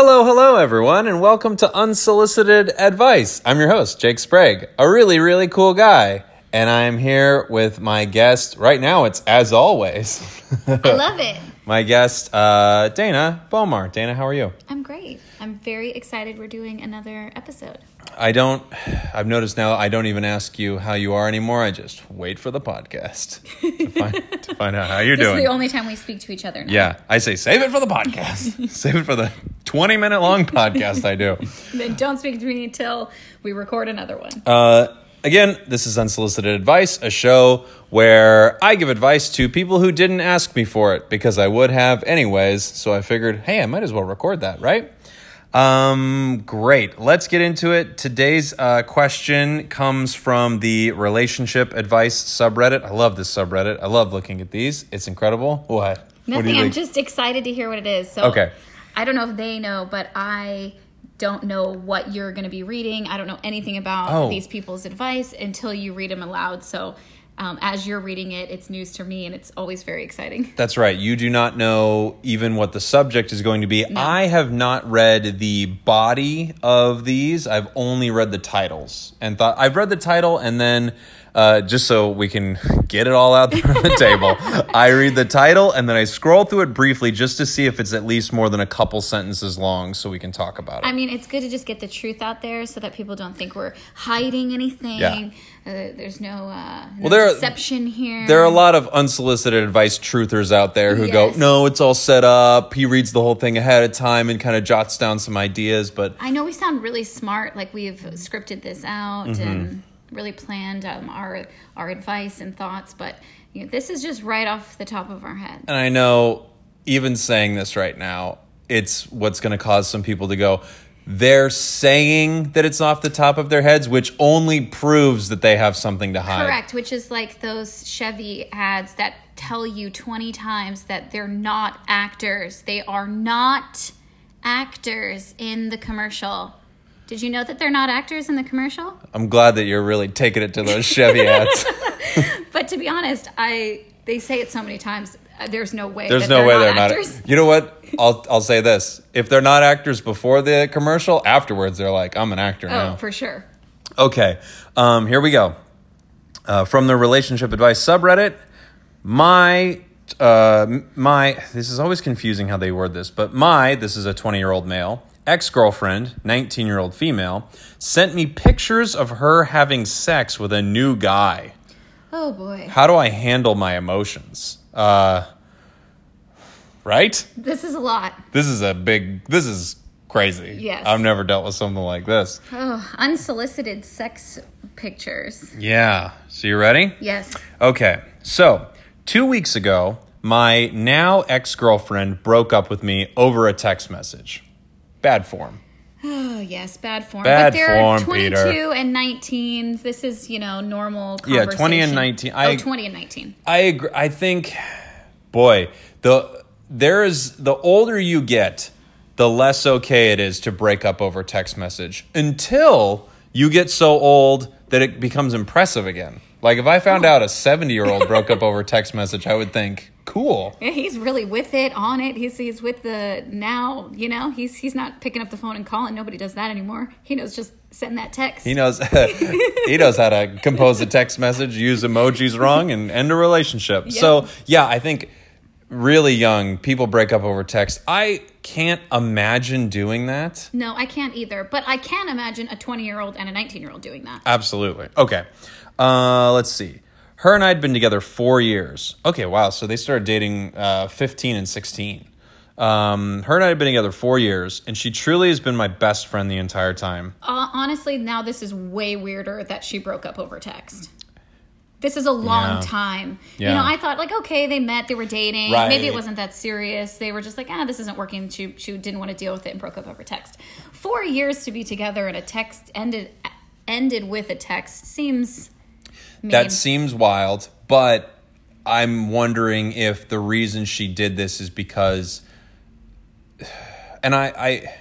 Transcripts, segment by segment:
Hello, hello, everyone, and welcome to Unsolicited Advice. I'm your host, Jake Sprague, a really, really cool guy. And I'm here with my guest. Right now, it's as always. I love it. my guest, uh, Dana Bomar. Dana, how are you? I'm great. I'm very excited we're doing another episode. I don't, I've noticed now I don't even ask you how you are anymore. I just wait for the podcast to find, to find out how you're This doing. is the only time we speak to each other now. yeah, I say save it for the podcast. save it for the 20 minute long podcast I do. Then don't speak to me until we record another one. Uh, again, this is Unsolicited Advice, a show where I give advice to people who didn't ask me for it because I would have anyways. So I figured, hey, I might as well record that, right? Um, great. Let's get into it. Today's uh, question comes from the relationship advice subreddit. I love this subreddit. I love looking at these. It's incredible. What? what Nothing. you I'm think? just excited to hear what it is. So Okay. I don't know if they know, but I don't know what you're going to be reading. I don't know anything about Oh. these people's advice until you read them aloud. So um, as you're reading it, it's news to me, and it's always very exciting. That's right. You do not know even what the subject is going to be. I have not read the body of these. I've only read the titles and thought I've read the title and then uh, just so we can get it all out there on the table, I read the title and then I scroll through it briefly just to see if it's at least more than a couple sentences long so we can talk about it. I mean, it's good to just get the truth out there so that people don't think we're hiding anything. Yeah. Uh, there's no, uh, no Well, there are- deception here. There are a lot of unsolicited advice truthers out there who go, no, it's all set up. He reads the whole thing ahead of time and kind of jots down some ideas, but I know we sound really smart, like we've scripted this out Mm-hmm. and really planned um, our our advice and thoughts, but you know, this is just right off the top of our head. And I know, even saying this right now, it's what's going to cause some people to go, they're saying that it's off the top of their heads, which only proves that they have something to hide. Correct, which is like those Chevy ads that tell you 20 times that they're not actors. They are not actors in the commercial. Did you know that they're not actors in the commercial? I'm glad that you're really taking it to those Chevy ads. But to be honest, I they say it so many times. uh, There's no way. There's that no they're way not they're actors. not. You know what? I'll I'll say this: if they're not actors before the commercial, afterwards they're like, I'm an actor now. Oh, now. for sure. Okay, um, here we go. Uh, from the relationship advice subreddit, my uh, my this is always confusing how they word this, but my this is a 20 year old male ex girlfriend, 19 year old female, sent me pictures of her having sex with a new guy. Oh boy, How do I handle my emotions? Uh, right? this is a lot. This is a big. This is crazy. Yes. I've never dealt with something like this. Oh, unsolicited sex pictures. Yeah. So you ready? Yes. Okay, so two weeks ago, my now ex girlfriend broke up with me over a text message. Bad form. Oh yes, bad form. Bad but they're form, 22 Peter. and 19. This is you know normal. Yeah, 20 and conversation. 19. Oh, I- 20 and 19. I agree. I think, boy, the there is the older you get, the less okay it is to break up over text message until you get so old that it becomes impressive again. Like if I found Oh. out a 70 year old broke up over text message, I would think, cool. Yeah, he's really with it, on it. He's he's with the now. You know, he's he's not picking up the phone and calling. Nobody does that anymore. He knows just send that text. He knows he knows how to compose a text message, use emojis wrong, and end a relationship. So yeah, I think really young people break up over text. I can't imagine doing that. no, I can't either. But I can imagine a 20 year old and a 19 year old doing that. Absolutely. Okay. Uh, let's see. Her and I had been together four years. Okay, wow. So they started dating uh, 15 and 16. Um, her and I had been together four years, and she truly has been my best friend the entire time. Uh, honestly, now this is way weirder that she broke up over text. This is a long Yeah. time. Yeah. You know, I thought like, okay, they met, they were dating. Right. Maybe it wasn't that serious. They were just like, ah, this isn't working. She she didn't want to deal with it and broke up over text. Four years to be together and a text ended ended with a text seems mean. That seems wild, but I'm wondering if the reason she did this is because, and I, I,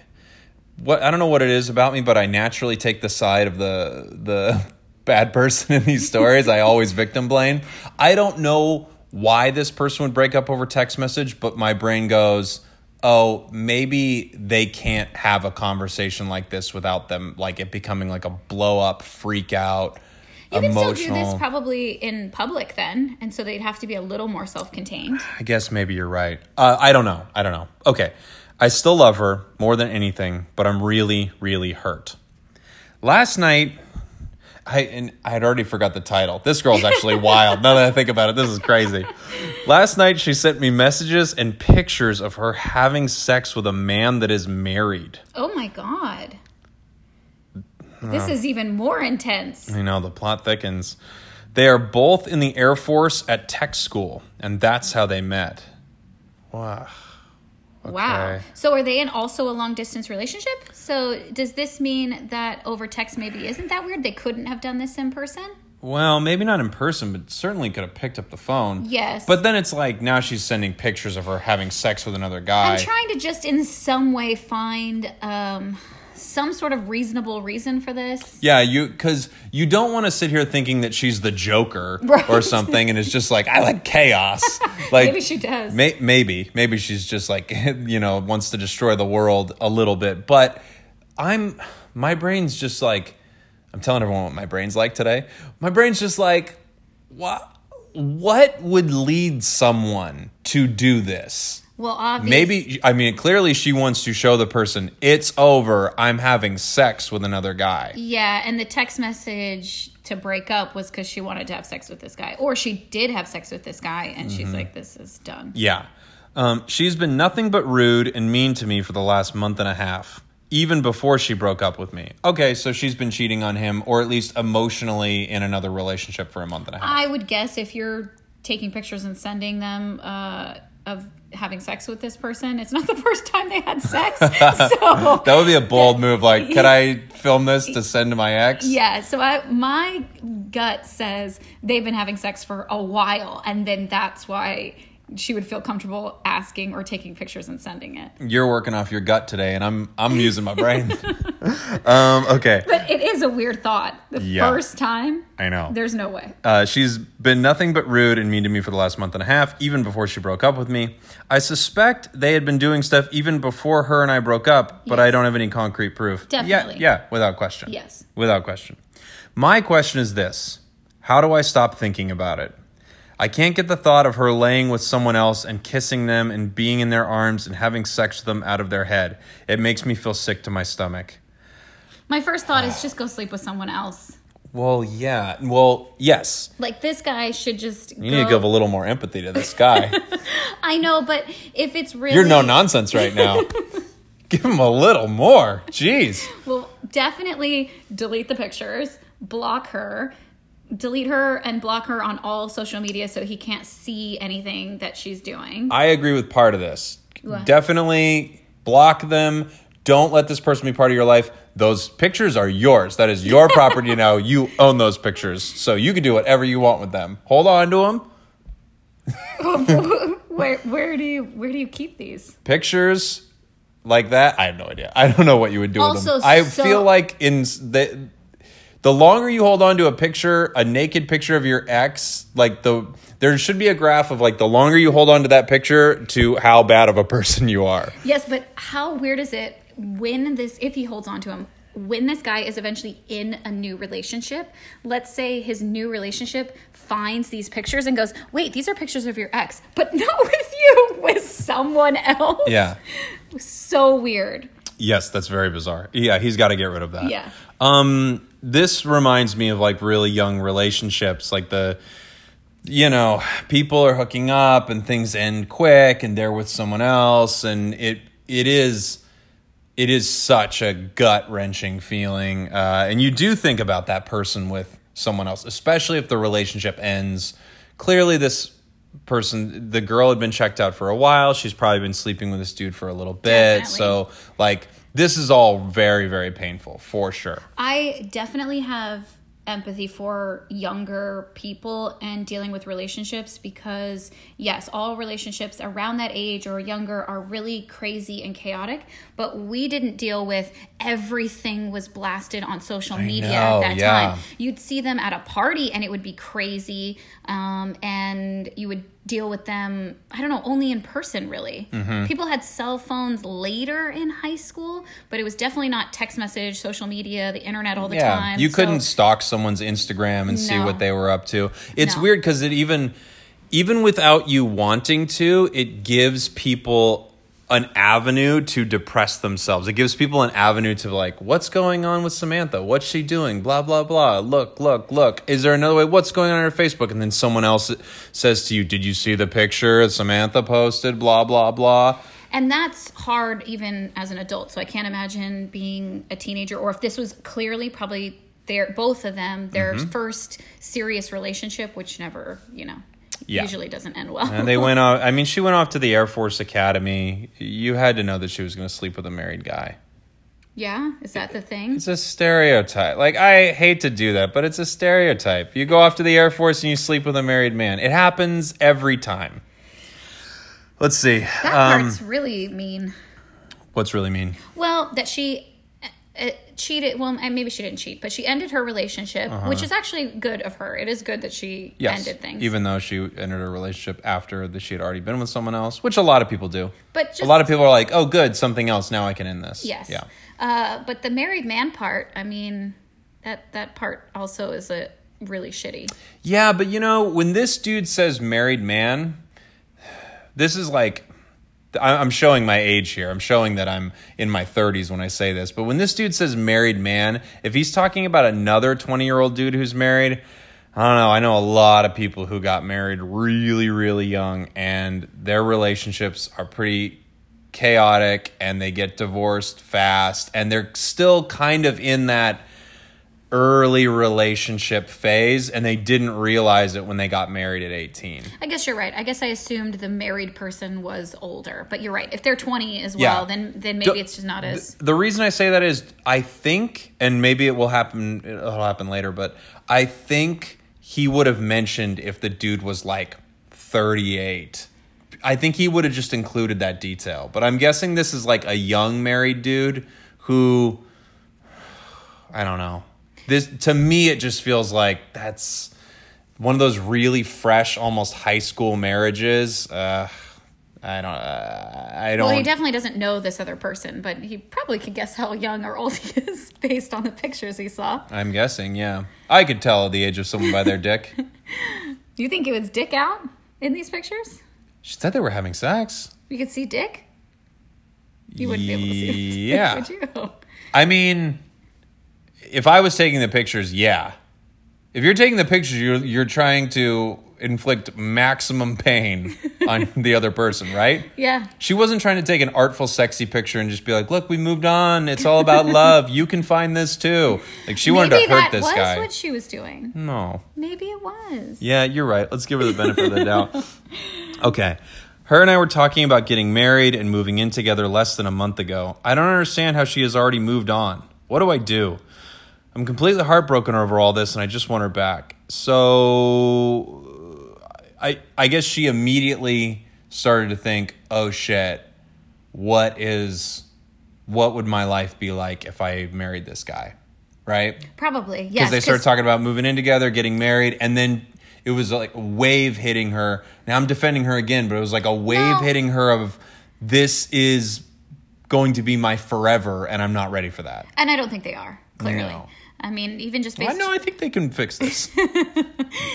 what I don't know what it is about me, but I naturally take the side of the the bad person in these stories. I always victim blame. I don't know why this person would break up over text message, but my brain goes, oh, maybe they can't have a conversation like this without them, like it becoming like a blow up, freak out, You can still do this probably in public then, and so they'd have to be a little more self-contained. I guess maybe you're right. Uh, I don't know. I don't know. Okay. I still love her more than anything, but I'm really, really hurt. Last night, I and I had already forgot the title. This girl's actually wild. Now that I think about it, this is crazy. Last night, she sent me messages and pictures of her having sex with a man that is married. Oh my god. This is even more intense. You know, the plot thickens. They are both in the Air Force at tech school, and that's how they met. Wow. Wow. So are they in also a long distance relationship? So does this mean that over text maybe isn't that weird? They couldn't have done this in person? Well, maybe not in person, but certainly could have picked up the phone. Yes. But then it's like now she's sending pictures of her having sex with another guy. I'm trying to just in some way find um, some sort of reasonable reason for this. yeah, you because you don't want to sit here thinking that she's the Joker Right. or something, and it's just like I like chaos. Like Maybe she does. May, maybe, maybe she's just like you know wants to destroy the world a little bit. But I'm my brain's just like I'm telling everyone what my brain's like today. My brain's just like what what would lead someone to do this? Well, obviously. Maybe I mean clearly she wants to show the person it's over. I'm having sex with another guy. Yeah, and the text message to break up was because she wanted to have sex with this guy, or she did have sex with this guy, and Mm-hmm. she's like, "This is done." Yeah. Um, she's been nothing but rude and mean to me for the last month and a half, even before she broke up with me. Okay, so she's been cheating on him, or at least emotionally in another relationship for a month and a half. I would guess if you're taking pictures and sending them uh, of having sex with this person, it's not the first time they had sex. so that would be a bold move. Like, could I film this to send to my ex? yeah, so I, my gut says they've been having sex for a while, and then that's why she would feel comfortable asking or taking pictures and sending it. You're working off your gut today, and I'm I'm using my brain. um, okay, But it is a weird thought. The Yeah. first time, I know. there's no way. Uh, she's been nothing but rude and mean to me for the last month and a half, even before she broke up with me. I suspect they had been doing stuff even before her and I broke up, but I don't have any concrete proof. Definitely. Yeah, yeah, without question. Yes. Without question. My question is this How do I stop thinking about it? I can't get the thought of her laying with someone else and kissing them and being in their arms and having sex with them out of their head. It makes me feel sick to my stomach. My first thought is just go sleep with someone else. Well, yeah. Well, yes. Like this guy should just. You need to give a little more empathy to this guy. I know, but if it's really You're no nonsense right now. Give him a little more. Jeez. Well, definitely delete the pictures, block her, delete her and block her on all social media so he can't see anything that she's doing. I agree with part of this. What? Definitely block them. Don't let this person be part of your life. Those pictures are yours. That is your property now. You own those pictures. So you can do whatever you want with them. Hold on to them. where where do you where do you keep these? Pictures like that, I have no idea. I don't know what you would do with Also, them. I so- feel like in the the longer you hold on to a picture, a naked picture of your ex, like the there should be a graph of like the longer you hold on to that picture to how bad of a person you are. Yes, but how weird is it when this if he holds on to him when this guy is eventually in a new relationship, let's say his new relationship finds these pictures and goes, Wait, these are pictures of your ex, but not with you, with someone else. Yeah. So weird. Yes, that's very bizarre. Yeah, he's got to get rid of that. Yeah. Um, this reminds me of like really young relationships, like the, you know, people are hooking up and things end quick, and they're with someone else, and it it is. It is such a gut wrenching feeling, uh, and you do think about that person with someone else, especially if the relationship ends. Clearly, this person, the girl, had been checked out for a while. She's probably been sleeping with this dude for a little bit, Definitely. so like this is all very very painful for sure I definitely have empathy for younger people and dealing with relationships because yes, all relationships around that age or younger are really crazy and chaotic, but we didn't deal with everything was blasted on social media know, at that yeah. time. You'd see them at a party and it would be crazy um, and you would deal with them i don't know only in person really Mm-hmm. people had cell phones later in high school but it was definitely not text message social media the internet all the Yeah, time you So- couldn't stalk someone's Instagram and see what they were up to. It's No. weird because it even even without you wanting to, it gives people an avenue to depress themselves. It gives people an avenue to like, what's going on with Samantha? What's she doing? Blah blah blah. Look, look, look. Is there another way? What's going on on her Facebook? And then someone else says to you, "Did you see the picture Samantha posted?" Blah blah blah. And that's hard even as an adult. So I can't imagine being a teenager or if this was clearly probably their both of them their Mm-hmm. first serious relationship, which never, you know, Yeah. usually doesn't end well. And they went off. I mean, she went off to the Air Force Academy. You had to know that she was going to sleep with a married guy. yeah, is that the thing? It's a stereotype. Like I hate to do that, but it's a stereotype. You go off to the Air Force and you sleep with a married man. It happens every time. Let's see. That Um, part's really mean. what's really mean? Well, that she cheated. Well, and maybe she didn't cheat, but she ended her relationship, which is actually good of her. It is good that she Uh-huh. Yes. ended things. Even though she entered a relationship after that she had already been with someone else, which a lot of people do. but just a lot of people are like, "Oh, good, something else. Now I can end this." Yes. Yeah. Uh, but the married man part, I mean, that that part also is a really shitty. Yeah, but you know, when this dude says married man, this is like I'm showing my age here. I'm showing that I'm in my 30s when I say this. But when this dude says married man, if he's talking about another 20 year old dude who's married, I don't know. I know a lot of people who got married really, really young, and their relationships are pretty chaotic and they get divorced fast, and they're still kind of in that early relationship phase, and they didn't realize it when they got married at 18. I guess you're right. I guess I assumed the married person was older, but you're right. If they're 20 as Yeah. well, then then maybe it's just not as. The reason I say that is I think, and maybe it will happen. It'll happen later, but I think he would have mentioned if the dude was like 38. I think he would have just included that detail. But I'm guessing this is like a young married dude who I don't know. This to me it just feels like that's one of those really fresh, almost high school marriages. Uh, I don't. Uh, I don't. Well, he definitely doesn't know this other person, but he probably could guess how young or old he is based on the pictures he saw. I'm guessing, yeah. I could tell the age of someone by their dick. You think it was dick out in these pictures? She said they were having sex. You could see dick. You wouldn't be able to see. Yeah. Would you? I mean, if I was taking the pictures, yeah. If you're taking the pictures, you're you're trying to inflict maximum pain on the other person, right? Yeah. She wasn't trying to take an artful, sexy picture and just be like, "Look, we moved on. It's all about love. You can find this too." Like she wanted Maybe to hurt that this was guy. what she was doing. no. Maybe it was. Yeah, you're right. Let's give her the benefit of the doubt. Okay. Her and I were talking about getting married and moving in together less than a month ago. I don't understand how she has already moved on. What do I do? I'm completely heartbroken over all this and I just want her back. So I I guess she immediately started to think, "Oh shit. What is what would my life be like if I married this guy?" Right? Probably. Yes. because Yes. they started talking about moving in together, getting married, and then it was like a wave hitting her. Now I'm defending her again, but it was like a wave No. hitting her of this is going to be my forever, and I'm not ready for that. And I don't think they are, clearly. No. I mean, even just I based know. I think they can fix this.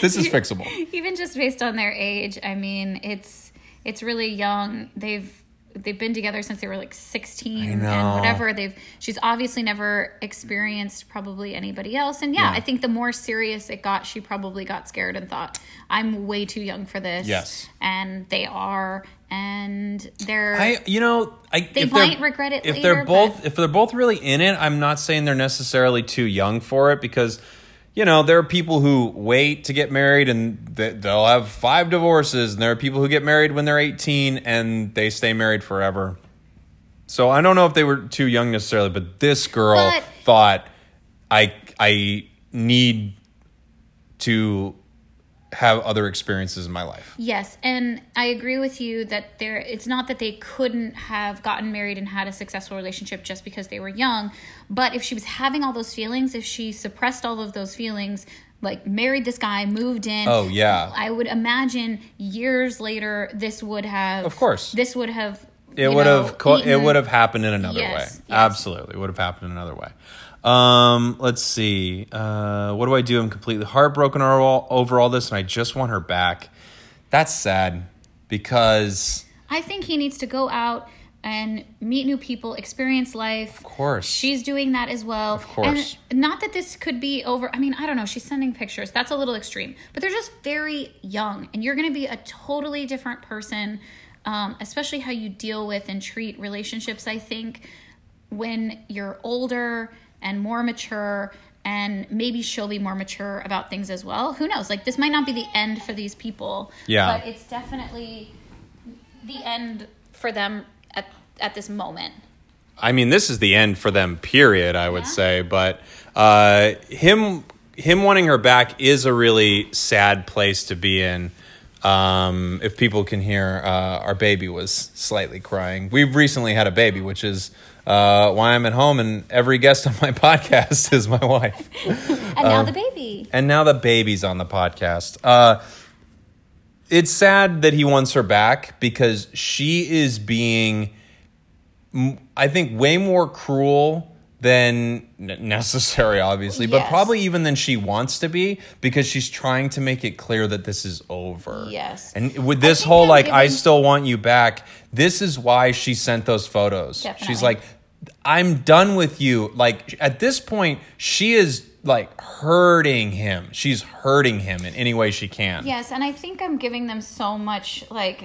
this is fixable. even just based on their age, I mean, it's it's really young. They've they've been together since they were like 16 know. and whatever. They've she's obviously never experienced probably anybody else. And yeah, Yeah. I think the more serious it got, she probably got scared and thought, I'm way too young for this. Yes. And they are and they're I, you know, I They might regret it if later, they're both if they're both really in it. I'm not saying they're necessarily too young for it because you know there are people who wait to get married and they'll have five divorces, and there are people who get married when they're 18 and they stay married forever. So I don't know if they were too young necessarily, but this girl But- thought I I need to have other experiences in my life. Yes, and I agree with you that there it's not that they couldn't have gotten married and had a successful relationship just because they were young, but if she was having all those feelings, if she suppressed all of those feelings like married this guy, moved in. Oh, yeah. I would imagine years later this would have Of course. this would have it would know, have co- it would have happened in another Yes, way. yes. Absolutely, it would have happened in another way. Um, let's see. Uh, what do I do? I'm completely heartbroken over all, this, and I just want her back. That's sad because, I think he needs to go out and meet new people, experience life. of course, She's doing that as well. Of course. And not that this could be over. I mean, I don't know. She's sending pictures. That's a little extreme. But they're just very young. And you're going to be a totally different person, um, especially how you deal with and treat relationships, I think, when you're older and more mature. And maybe she'll be more mature about things as well. Who knows? Like, this might not be the end for these people. Yeah. But it's definitely the end for them at, at this moment. I mean, this is the end for them. Period. I would Yeah. say, but uh, him him wanting her back is a really sad place to be in. Um, if people can hear, uh, our baby was slightly crying. We've recently had a baby, which is uh, why I'm at home, and every guest on my podcast is my wife. And Um, now the baby. And now the baby's on the podcast. Uh, it's sad that he wants her back because she is being, I think, way more cruel than necessary, obviously, but probably even than she wants to be because she's trying to make it clear that this is over. Yes. And with this whole, like, I still want you back, this is why she sent those photos. She's like, I'm done with you. Like at this point, she is like hurting him. She's hurting him in any way she can. Yes, and I think I'm giving them so much like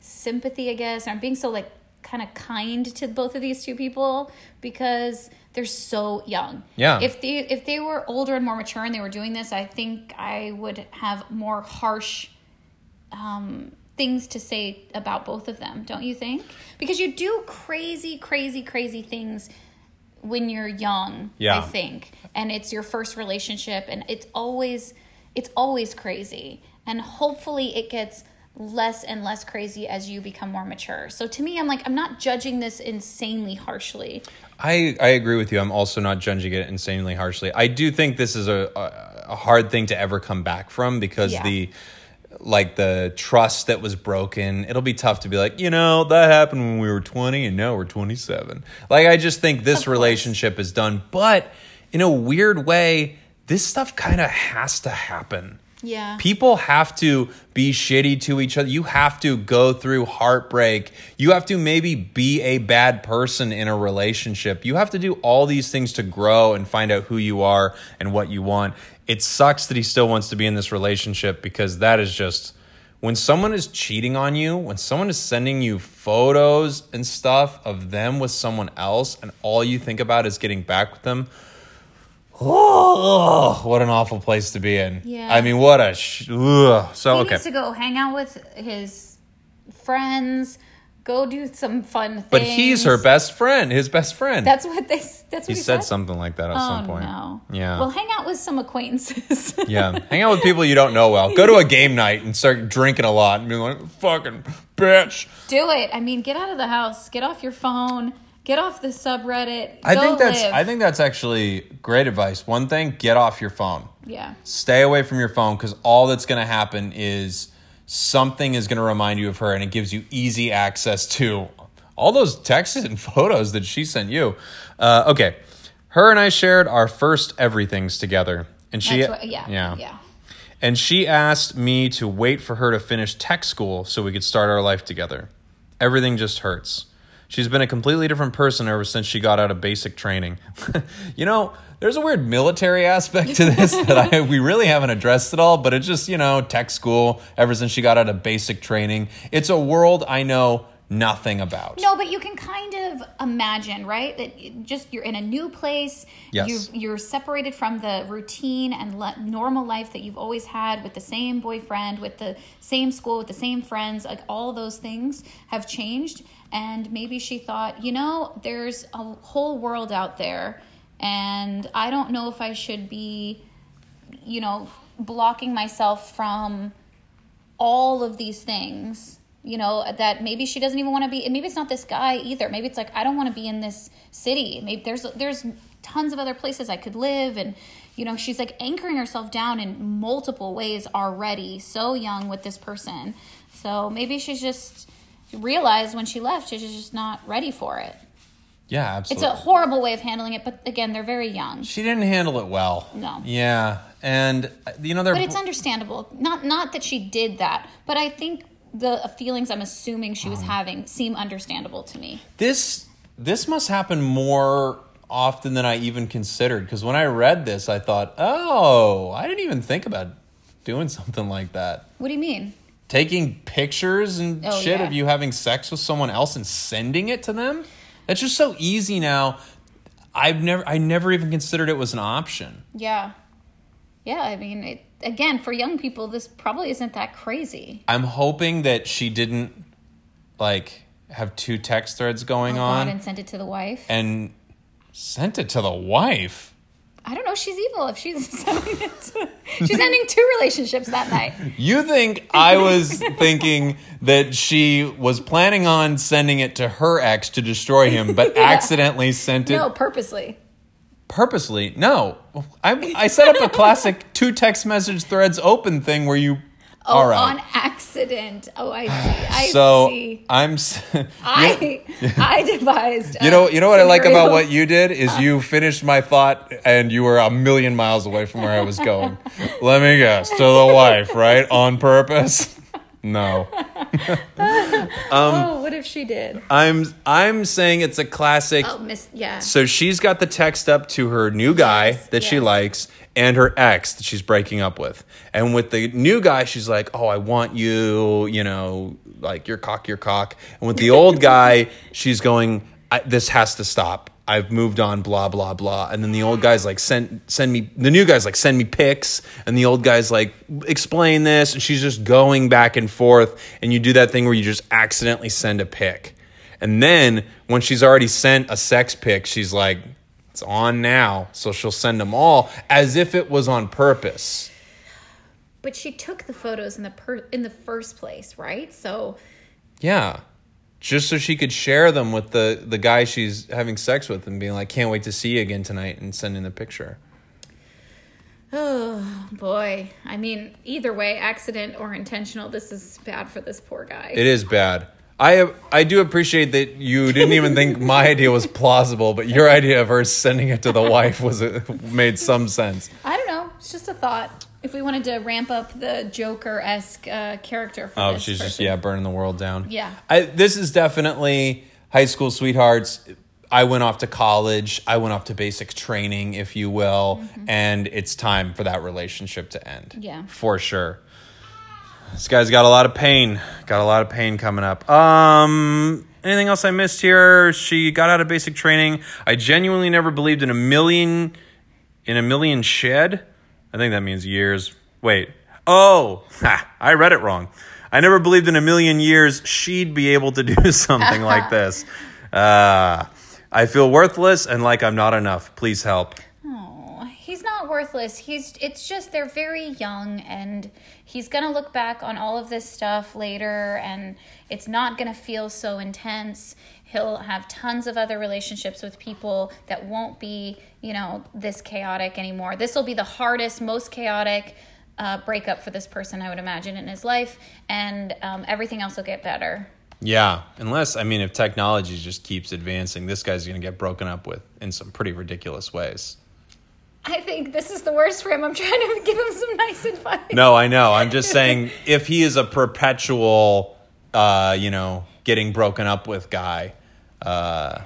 sympathy, I guess. I'm being so like kind of kind to both of these two people because they're so young. Yeah. If they if they were older and more mature and they were doing this, I think I would have more harsh um, things to say about both of them. Don't you think? Because you do crazy, crazy, crazy things when you're young. Yeah. I think, and it's your first relationship, and it's always it's always crazy, and hopefully it gets less and less crazy as you become more mature. So to me, I'm like I'm not judging this insanely harshly. I, I agree with you. I'm also not judging it insanely harshly. I do think this is a, a, a hard thing to ever come back from because Yeah. the like the trust that was broken, it'll be tough to be like, you know, that happened when we were 20 and now we're 27. Like I just think this relationship is done, but in a weird way, this stuff kind of has to happen. Yeah. People have to be shitty to each other. You have to go through heartbreak. You have to maybe be a bad person in a relationship. You have to do all these things to grow and find out who you are and what you want. It sucks that he still wants to be in this relationship because that is just when someone is cheating on you, when someone is sending you photos and stuff of them with someone else and all you think about is getting back with them. Oh, what an awful place to be in. Yeah. I mean, what a. Sh- ugh. So, He okay. needs to go hang out with his friends, go do some fun things. But he's her best friend, his best friend. That's what they. That's what he he, said something like that at some Oh point. no. Yeah. Well, hang out with some acquaintances. yeah. Hang out with people you don't know well. Go to a game night and start drinking a lot and be like, fucking bitch. Do it. I mean, get out of the house. Get off your phone. Get off the subreddit. I Go think that's live. I think that's actually great advice. One thing, get off your phone. Yeah. Stay away from your phone because all that's going to happen is something is going to remind you of her, and it gives you easy access to all those texts and photos that she sent you. Uh, okay, her and I shared our first everythings together, and she what, yeah. yeah Yeah. and she asked me to wait for her to finish tech school so we could start our life together. Everything just hurts. She's been a completely different person ever since she got out of basic training. you know, there's a weird military aspect to this that I, we really haven't addressed at all, but it's just, you know, tech school ever since she got out of basic training. It's a world I know nothing about. No, but you can kind of imagine, right? That just you're in a new place. Yes. You've, you're separated from the routine and le- normal life that you've always had with the same boyfriend, with the same school, with the same friends. Like all those things have changed. And maybe she thought, you know, there's a whole world out there, and I don't know if I should be, you know, blocking myself from all of these things you know that maybe she doesn't even want to be and maybe it's not this guy either maybe it's like i don't want to be in this city maybe there's there's tons of other places i could live and you know, she's like anchoring herself down in multiple ways already, so young with this person. So maybe she's just realized when she left, she's just not ready for it. Yeah, absolutely. It's a horrible way of handling it, but again, they're very young. she didn't handle it well. No. Yeah, and you know they're But it's understandable. Not not that she did that, but I think the feelings I'm assuming she was Um. having seem understandable to me. this this must happen more often than I even considered because when I read this, I thought, oh, I didn't even think about doing something like that. What do you mean? Taking pictures and Oh, shit yeah. of you having sex with someone else and sending it to them. That's just so easy now. I've never, I never even considered it was an option. Yeah. Yeah, I mean, it, again, for young people, this probably isn't that crazy. I'm hoping that she didn't like have two text threads going Oh, on God, and sent it to the wife. and sent it to the wife. I don't know. She's evil if she's sending it. To, she's ending two relationships that night. You think I was thinking that she was planning on sending it to her ex to destroy him, but accidentally sent it No, purposely. purposely? No, I, I set up a classic two text message threads open thing where you. Oh, all right. on accident. Oh, I see. I so see. I'm. s- I I devised. You know, you know what I like about what you did is uh. you finished my thought and you were a million miles away from where I was going. Let me guess, to the wife, right? On purpose? No. Um, oh, what if she did? I'm I'm saying it's a classic. Oh, miss. Yeah. So she's got the text up to her new guy Yes, that she likes and her ex that she's breaking up with. And with the new guy, she's like, "Oh, I want you, you know, like your cock, your cock." And with the old guy, she's going, I, "This has to stop. I've moved on, blah blah blah." And then the old guy's like, "Send send me." The new guy's like, "Send me pics." And the old guy's like, "Explain this." And she's just going back and forth. And you do that thing where you just accidentally send a pic. And then when she's already sent a sex pic, she's like, it's on now. So she'll send them all as if it was on purpose. But she took the photos in the per- in the first place, right? So Yeah. Just so she could share them with the, the guy she's having sex with and being like, can't wait to see you again tonight and sending the picture. Oh boy. I mean, either way, accident or intentional, this is bad for this poor guy. It is bad. I I do appreciate that you didn't even think my idea was plausible, but your idea of her sending it to the wife was uh, made some sense. I don't. It's just a thought. If we wanted to ramp up the Joker esque uh, character for Oh, she's just yeah, burning the world down. Yeah. I, this is definitely high school sweethearts. I went off to college. I went off to basic training, if you will, and it's time for that relationship to end. Mm-hmm. Yeah. for sure. This guy's got a lot of pain. Got a lot of pain coming up. Um, anything else I missed here? She got out of basic training. I genuinely never believed in a million, in a million shed. I think that means years. Wait. Oh, ha, I read it wrong. I never believed in a million years she'd be able to do something like this. Uh, I feel worthless and like I'm not enough. Please help. Oh, he's not worthless. He's it's just they're very young and he's going to look back on all of this stuff later and it's not going to feel so intense. He'll have tons of other relationships with people that won't be, you know, this chaotic anymore. This will be the hardest, most chaotic uh, breakup for this person, I would imagine, in his life, and um, everything else will get better. Yeah, unless I mean, if technology just keeps advancing, this guy's going to get broken up with in some pretty ridiculous ways. I think this is the worst for him. I'm trying to give him some nice advice. No, I know. I'm just saying, if he is a perpetual, uh, you know, getting broken up with guy, uh,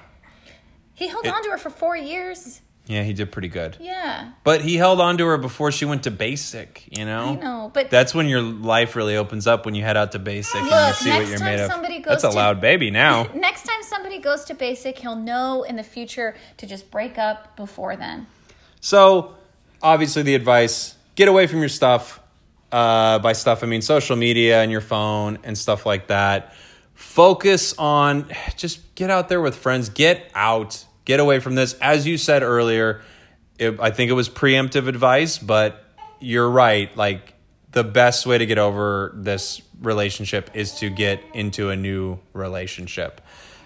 He held on to her for four years. yeah, he did pretty good. Yeah. But he held on to her before she went to basic. You know, I know, but That's when your life really opens up when you head out to basic and you Look, see what you're made of. somebody goes That's a to- loud baby now. next time somebody goes to basic, he'll know in the future to just break up before then. So, obviously, the advice get away from your stuff. Uh, by stuff, I mean social media and your phone and stuff like that. Focus on just get out there with friends. Get out. Get away from this. As you said earlier, it, I think it was preemptive advice, but you're right. Like, the best way to get over this relationship is to get into a new relationship.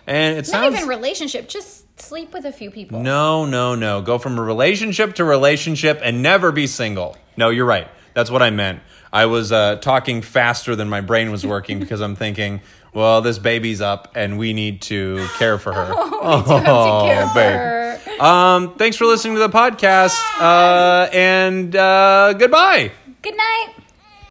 And it's Not sounds even relationship, just sleep with a few people. No, no, no. Go from a relationship to relationship and never be single. No, you're right. That's what I meant. I was uh, talking faster than my brain was working because I'm thinking, well, this baby's up and we need to care for her. Oh, we do have to care for babe. her. Um, thanks for listening to the podcast uh, and uh, goodbye. Good night.